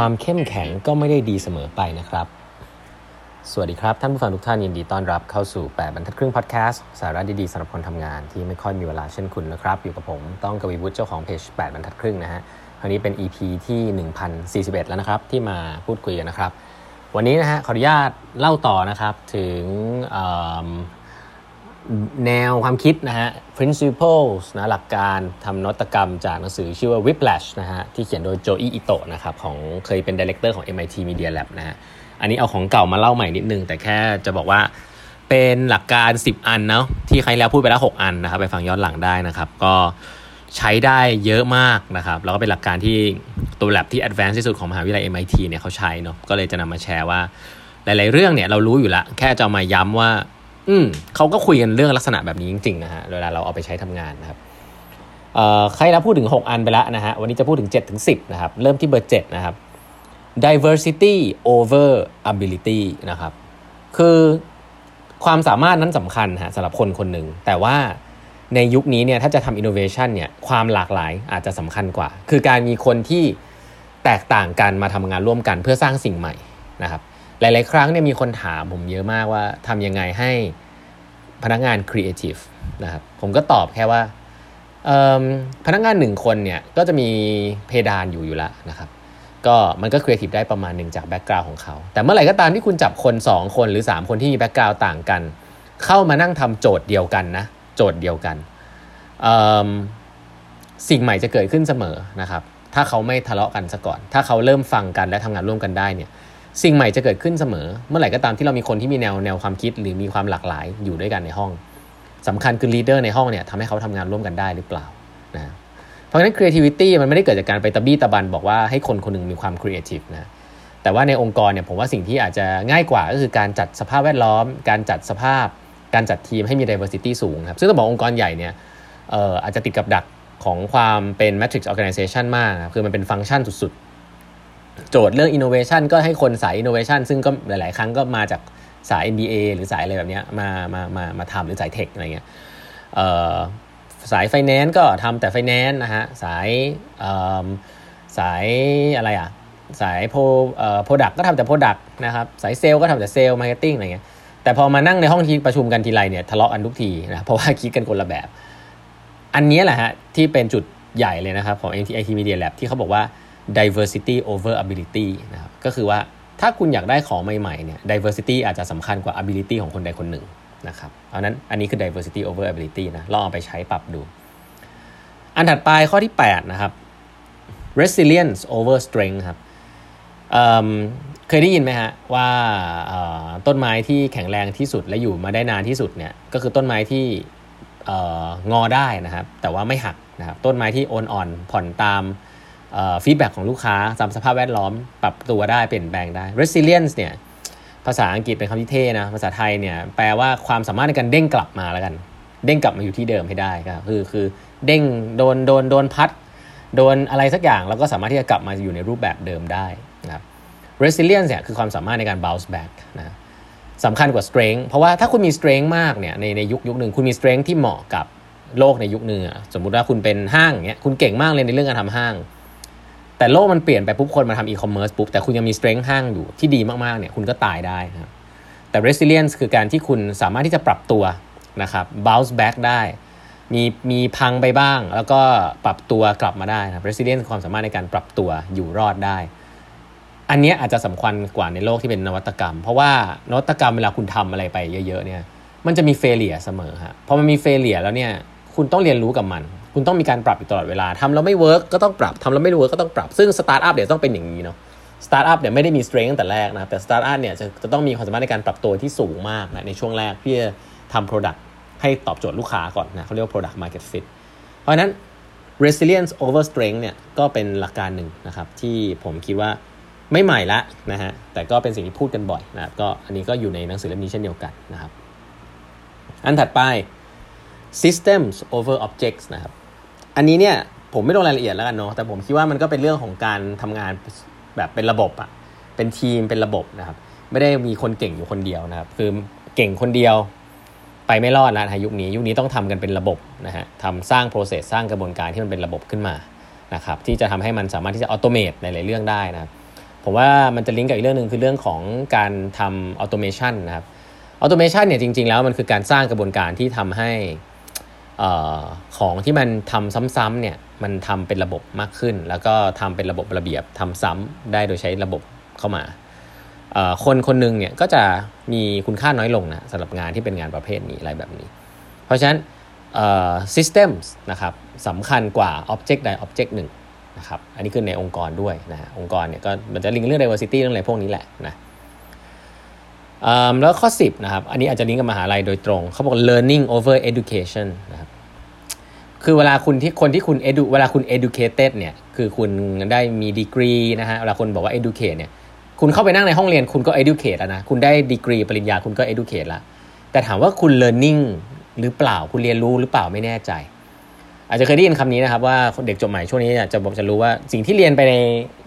ความเข้มแข็งก็ไม่ได้ดีเสมอไปนะครับ สวัสดีครับ ท่านผู้ฟังทุกท่านยินดีต้อนรับเข้าสู่ 8 บรรทัดครึ่งพอดแคสต์สาระดีๆสำหรับคนทำงานที่ไม่ค่อยมีเวลาเช่นคุณนะครับ อยู่กับผมต้องกวีวุฒิเจ้าของเพจ 8 บรรทัดครึ่งนะฮะคราวนี้เป็น EP ที่ 1041 แล้วนะครับ ที่มาพูดคุยกันนะครับ วันนี้นะฮะขออนุญาตเล่าต่อนะครับถึง แนวความคิดนะฮะ principles นะหลักการทำนวัตกรรมจากหนังสือชื่อว่า Whiplash นะฮะที่เขียนโดยโจอีอิโตะนะครับของเคยเป็น director ของ MIT Media Lab นะฮะอันนี้เอาของเก่ามาเล่าใหม่นิดนึง แต่แค่จะบอกว่าเป็นหลักการ 10 อันเนาะที่คราวแล้วพูดไปแล้ว 6 อันนะครับไปฟังย้อนหลังได้นะครับ ก็ใช้ได้เยอะมากนะครับ แล้วก็เป็นหลักการที่ตัว lab ที่ advanced ที่สุดของมหาวิทยาลัย MIT เนี่ยเขาใช้เนาะก็เลยจะนำมาแชร์ว่าหลาย ๆ เรื่องเนี่ยเรารู้อยู่ละแค่จะมาย้ำว่า อืมเขาก็คุยกันเรื่องลักษณะแบบนี้จริงๆนะฮะเวลาเราเอาไปใช้ทำงานนะครับเอ่อใครแล้วพูดถึง 6 อันไปแล้วนะฮะวันนี้จะพูดถึง7ถึง10นะครับเริ่มที่เบอร์7นะครับ diversity over ability นะครับ คือความสามารถนั้นสำคัญฮะสำหรับคนคนหนึ่ง แต่ว่าในยุคนี้เนี่ยถ้าจะทำ innovation เนี่ยความหลากหลายอาจจะสำคัญกว่า คือการมีคนที่แตกต่างกันมาทำงานร่วมกันเพื่อสร้างสิ่งใหม่นะครับ หลาย ๆ ครั้งเนี่ยมีคนถามผมเยอะมากว่าทำยังไงให้พนักงานครีเอทีฟนะครับผมก็ตอบแค่ว่าพนักงานหนึ่งคนเนี่ยก็จะมีเพดานอยู่อยู่แล้วนะครับก็มันก็ครีเอทีฟได้ประมาณหนึ่งจาก background ของเขา แต่เมื่อไหร่ก็ตามที่คุณจับคน 2 คนหรือ 3 คนที่มี background ต่างกัน เข้ามานั่งทำโจทย์เดียวกันนะโจทย์เดียวกัน สิ่งใหม่จะเกิดขึ้นเสมอนะครับถ้าเขาไม่ทะเลาะกันซะก่อน ถ้าเขาเริ่มฟังกันและทำงานร่วมกันได้เนี่ย สิ่งใหม่จะเกิดขึ้นเสมอ เมื่อไหร่ก็ตามที่เรามีคนที่มีแนวแนวความคิด หรือมีความหลากหลายอยู่ด้วยกันในห้องสำคัญคือลีดเดอร์ในห้องเนี่ยทำให้เขาทำงานร่วมกันได้หรือเปล่านะเพราะฉะนั้น creativity มันไม่ได้เกิดจากการไปตะบี้ตะบันบอกว่าให้คนคนหนึ่งมีความ creative นะแต่ว่าในองค์กรเนี่ยผมว่าสิ่งที่อาจจะง่ายกว่าก็คือการจัดสภาพแวดล้อม การจัดสภาพ การจัดทีมให้มี diversity สูงครับซึ่งต้องบอกองค์กรใหญ่เนี่ยเอออาจจะติดกับดักของความเป็น matrix organization มากคือมันเป็นฟังก์ชันสุด โจทย์เรื่อง innovation ก็ให้คนสาย innovation ซึ่งก็หลาย ๆ ครั้งก็มาจากสาย MBA หรือสายอะไรแบบนี้มามามามาทำหรือสาย tech อะไรเงี้ยสายไฟแนนซ์ก็ทำแต่ไฟแนนซ์นะฮะสายสายอะไรอะสายโปร product ก็ทำแต่ product นะครับสายเซลล์ก็ทำแต่ sales marketing อะไรเงี้ยแต่พอมานั่งในห้องที่ประชุมกันทีไรเนี่ยทะเลาะกันทุกทีนะเพราะว่าคิดกันคนละแบบ อันนี้แหละฮะที่เป็นจุดใหญ่เลยนะครับของ NTIT Media Lab ที่เขาบอกว่า diversity over ability นะครับก็คือว่าถ้าคุณอยากได้ของใหม่ๆเนี่ย diversity อาจจะสำคัญกว่า ability ของคนใดคนหนึ่งนะครับเพราะนั้นอันนี้คือ diversity over ability นะลองเอาไปใช้ปรับดู อันถัดไปข้อที่ 8 นะครับ resilience over strength ครับเเคยได้ยินไหมฮะว่าต้นไม้ที่แข็งแรงที่สุดและอยู่มาได้นานที่สุดเนี่ยก็คือต้นไม้ที่งอได้นะครับแต่ว่าไม่หักนะครับต้นไม้ที่โอนอ่อนผ่อนตาม ฟีดแบ็ของลูกค้าตามสภาพแวดล้อมปรับตัวได้เปลี่ยนแปลงได้ resilience เนี่ยภาษาอังกฤษเป็นคำที่เท่นะภาษาไทยเนี่ยแปลว่าความสามารถในการเด้งกลับมาแล้วกัน เด้งกลับมาอยู่ที่เดิมให้ได้ครับคือคือเด้งโดนโดนโดนพัด โดนอะไรสักอย่างแล้วก็สามารถที่จะกลับมาอยู่ในรูปแบบเดิมได้นะครับ resilience เนี่ยคือความสามารถในการ bounce back นะสำคัญกว่า strength เพราะว่าถ้าคุณมี strength มากเนี่ยในในยุคยุคหนึ่งคุณมี strength ที่เหมาะกับโลกในยุคหนึ่งสมมุติว่าคุณเป็นห้างเงี้ยคุณเก่งมากเลยในเรื่องการทำห้าง แต่โลกมันเปลี่ยนไปปุ๊บคนมาทำอีคอมเมิร์ซปุ๊บแต่คุณยังมี strength ห้างอยู่ที่ดีมากๆเนี่ยคุณก็ตายได้ครับแต่ resilience คือการที่คุณสามารถที่จะปรับตัวนะครับ bounce back ได้มีมีพังไปบ้าง แล้วก็ปรับตัวกลับมาได้ครับ resilience ความสามารถในการปรับตัวอยู่รอดได้ อันนี้อาจจะสำคัญกว่าในโลกที่เป็นนวัตกรรม เพราะว่านวัตกรรมเวลาคุณทำอะไรไปเยอะๆเนี่ยมันจะมี failure เสมอฮะพอมันมี failure แล้วเนี่ยคุณต้องเรียนรู้กับมัน คุณต้องมีการปรับอยู่ตลอดเวลาทำแล้วไม่ work ก็ต้องปรับทำแล้วไม่ work ก็ต้องปรับซึ่งสตาร์ทอัพเดี๋ยวต้องเป็นอย่างนี้เนาะสตาร์ทอัพเนี่ยไม่ได้มี strength ตั้งแต่แรกนะแต่สตาร์ทอัพเนี่ยจะจะต้องมีความสามารถในการปรับตัวที่สูงมากนะในช่วงแรกเพื่อทำ Product ให้ตอบโจทย์ลูกค้าก่อนนะเขาเรียกว่า Product Market Fit เพราะฉะนั้น resilience over strength เนี่ยก็เป็นหลักการหนึ่งนะครับที่ผมคิดว่าไม่ใหม่ละนะฮะแต่ก็เป็นสิ่งที่พูดกันบ่อยนะก็อันนี้ก็อยู่ในหนังสือเล่มนี้เช่นเดียวกันนะครับ อันถัดไป systems over objects นะครับ อันนี้เนี่ยผมไม่ลงรายละเอียดแล้วกันเนาะแต่ผมคิดว่ามันก็เป็นเรื่องของการทำงานแบบเป็นระบบอะเป็นทีมเป็นระบบนะครับไม่ได้มีคนเก่งอยู่คนเดียวนะครับ คือเก่งคนเดียวไปไม่รอดแล้วนะยุคนี้ ยุคนี้ต้องทำกันเป็นระบบนะฮะทำสร้าง process สร้างกระบวนการที่มันเป็นระบบขึ้นมานะครับที่จะทำให้มันสามารถที่จะอัตโนมัติในหลายเรื่องได้นะครับผมว่ามันจะลิงก์กับอีกเรื่องหนึ่งคือเรื่องของการทำ automation นะครับ automation เนี่ยจริงๆแล้วมันคือการสร้างกระบวนการที่ทำให้ อของที่มันทำซ้ำๆเนี่ยมันทำเป็นระบบมากขึ้น แล้วก็ทำเป็นระบบระเบียบทำซ้ำได้โดยใช้ระบบเข้ามาคนคนหนึ่งเนี่ยก็จะมีคุณค่าน้อยลงนะสำหรับงานที่เป็นงานประเภทนี้อะไรแบบนี้ เพราะฉะนั้น systems นะครับสำคัญกว่า object ใด object หนึ่งนะครับอันนี้คือในองค์กรด้วยนะองค์กรเนี่ยก็มันจะลิงก์เรื่อง diversity เรื่องอะไรพวกนี้แหละนะแล้วข้อ 10นะครับอันนี้อาจจะลิงก์กับมหาลัยโดยตรงเขาบอก learning over education คือเวลาคุณที่คนที่คุณ edu เวลาคุณ educated เนี่ย คือคุณได้มีดีกรีนะฮะ เวลาคนบอกว่า educate เนี่ย คุณเข้าไปนั่งในห้องเรียนคุณก็ educate แล้วนะ คุณได้ดีกรีปริญญาคุณก็ educate แล้ว แต่ถามว่าคุณ learning หรือเปล่า คุณเรียนรู้หรือเปล่าไม่แน่ใจ อาจจะเคยได้ยินคำนี้นะครับว่าเด็กจบใหม่ช่วงนี้จะบอกจะรู้ว่าสิ่งที่เรียนไปใน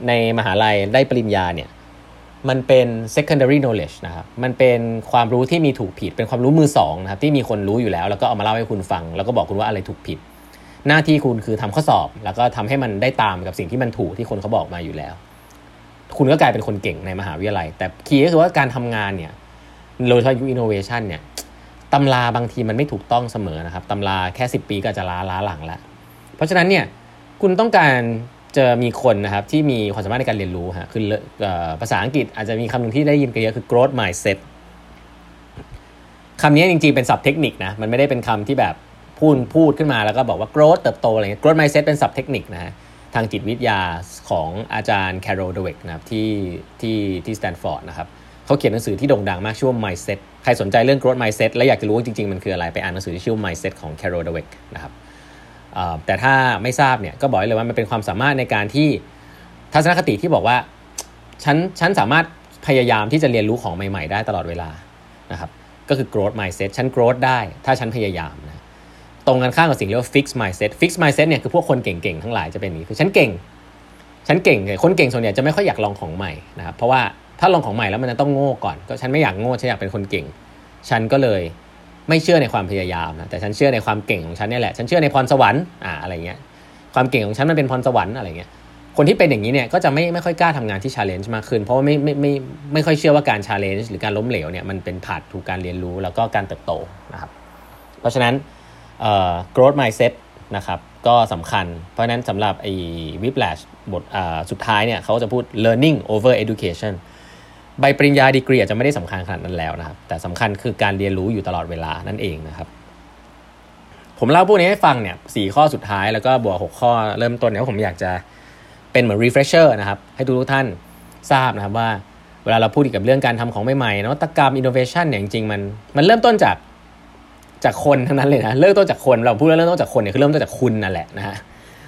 ในมหาลัยได้ปริญญาเนี่ยมันเป็น secondary knowledge นะครับ มันเป็นความรู้ที่มีถูกผิด เป็นความรู้มือสองนะครับที่มีคนรู้อยู่แล้ว แล้วก็เอามาเล่าให้คุณฟัง แล้วก็บอกคุณว่าอะไรถูกผิด หน้าที่คุณคือทำข้อสอบ แล้วก็ทำให้มันได้ตามกับสิ่งที่มันถูกที่คนเขาบอกมาอยู่แล้ว คุณก็กลายเป็นคนเก่งในมหาวิทยาลัย แต่ key ก็คือว่าการทำงานเนี่ยโดยเฉพาะยุคอินโนเวชันเนี่ยตำราบางทีมันไม่ถูกต้องเสมอนะครับตำราแค่ 10 ปีก็จะล้าล้าหลังแล้วเพราะฉะนั้นเนี่ยคุณต้องการจะมีคนนะครับที่มีความสามารถในการเรียนรู้ฮะคือภาษาอังกฤษอาจจะมีคำหนึ่งที่ได้ยินกันเยอะคือ growth mindset คำนี้จริงๆเป็นศัพท์เทคนิคนะมันไม่ได้เป็นคำที่แบบ พูดพูดขึ้นมาแล้วก็บอกว่า growth เติบโตอะไรเงี้ย growth mindset เป็นศัพท์เทคนิคนะฮะทางจิตวิทยาของอาจารย์แคโรเดวิกนะครับที่ที่ที่สแตนฟอร์ดนะครับเขาเขียนหนังสือที่โด่งดังมากชื่อว่า mindset ใครสนใจเรื่อง growth mindset และอยากจะรู้ว่าจริงๆ มันคืออะไรไปอ่านหนังสือที่ชื่อ mindset ของ Carol Dweck นะครับแต่ถ้าไม่ทราบเนี่ยก็บอกเลยว่ามันเป็นความสามารถในการที่ทัศนคติที่บอกว่าฉันฉันสามารถพยายามที่จะเรียนรู้ของใหม่ ๆ ได้ตลอดเวลานะครับก็คือ growth mindset ฉัน growth ได้ถ้าฉันพยายาม รงกันข้ามกับสิ่งเรียกว่า fix mindset fix mindset เนี่ยคือพวกคนเก่งๆทั้งหลายจะเป็นอย่างนี้คือฉันเก่ง ฉันเก่งคนเก่งส่วนใหญ่จะไม่ค่อยอยากลองของใหม่นะครับเพราะว่าถ้าลองของใหม่แล้วมันจะต้องโง่ก่อน ก็ฉันไม่อยากโง่ฉันอยากเป็นคนเก่ง ฉันก็เลยไม่เชื่อในความพยายามนะแต่ฉันเชื่อในความเก่งของฉันนี่แหละ ฉันเชื่อในพรสวรรค์อ่าอะไรเงี้ยความเก่งของฉันมันเป็นพรสวรรค์อะไรเงี้ยคนที่เป็นอย่างนี้เนี่ยก็จะไม่ไม่ค่อยกล้าทำงานที่ challenge มากขึ้น เพราะว่าไม่ไม่ไม่ไม่ค่อยเชื่อว่าการ challenge หรือการล้มเหลวเนี่ยมันเป็นผ่านถูกการเรียนรู้แล้วก็การเติบโตนะครับเพราะฉะนั้น growth mindset นะครับก็สำคัญ เพราะนั้นสำหรับไอ้ whiplash บทสุดท้ายเนี่ยเขาจะพูด learning over education ใบปริญญาดีกรีอาจจะไม่ได้สำคัญขนาดนั้นแล้วนะครับ แต่สำคัญคือการเรียนรู้อยู่ตลอดเวลานั่นเองนะครับ ผมเล่าพวกนี้ให้ฟังเนี่ยสี่ข้อสุดท้ายแล้วก็บวกหกข้อเริ่มต้นเนี่ยผมอยากจะเป็นเหมือน refresher นะครับ ให้ทุกท่านทราบนะครับว่า เวลาเราพูดกับเรื่องการทำของใหม่ๆนวัตกรรม innovation เนี่ยจริงๆมันมันเริ่มต้นจาก จากคนทั้งนั้นเลยนะเริ่มต้นจากคนเราพูดเริ่มต้นจากคนเนี่ยคือเริ่มต้นจากคุณนั่นแหละนะฮะ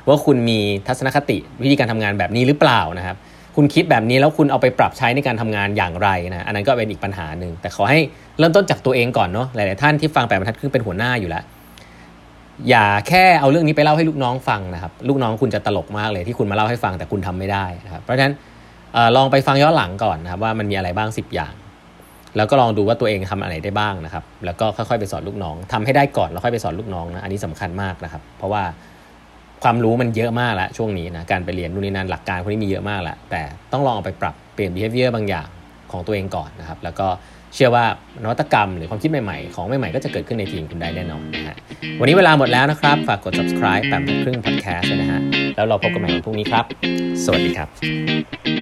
ว่าคุณมีทัศนคติวิธีการทำงานแบบนี้หรือเปล่านะครับ คุณคิดแบบนี้แล้วคุณเอาไปปรับใช้ในการทำงานอย่างไรนะอันนั้นก็เป็นอีกปัญหาหนึ่งแต่ขอให้เริ่มต้นจากตัวเองก่อนเนาะหลาย ๆ ท่านที่ฟังแปดบรรทัดครึ่งเป็นหัวหน้าอยู่แล้วอย่าแค่เอาเรื่องนี้ไปเล่าให้ลูกน้องฟังนะครับ ลูกน้องคุณจะตลกมากเลยที่คุณมาเล่าให้ฟังแต่คุณทำไม่ได้นะครับเพราะฉะนั้นลองไปฟังย้อนหลังก่อนนะครับว่ามันมีอะไรบ้าง 10 อย่าง แล้วก็ลองดูว่าตัวเองทำอะไรได้บ้างนะครับ แล้วก็ค่อยๆไปสอนลูกน้องทำให้ได้ก่อนแล้วค่อยไปสอนลูกน้องนะอันนี้สำคัญมากนะครับ เพราะว่าความรู้มันเยอะมากแล้วช่วงนี้นะการไปเรียนนู่นนี่นั่นหลักการพวกนี้มีเยอะมากแล้วแต่ต้องลองเอาไปปรับเปลี่ยน behavior บางอย่างของตัวเองก่อนนะครับ แล้วก็เชื่อว่านวัตกรรมหรือความคิดใหม่ๆ ของใหม่ๆ ก็จะเกิดขึ้นในทีมคุณได้แน่นอนนะฮะวันนี้เวลาหมดแล้วนะครับ ฝากกด subscribe แปมครึ่ง podcast นะฮะแล้วเราพบกันใหม่วันพรุ่งนี้ครับ สวัสดีครับ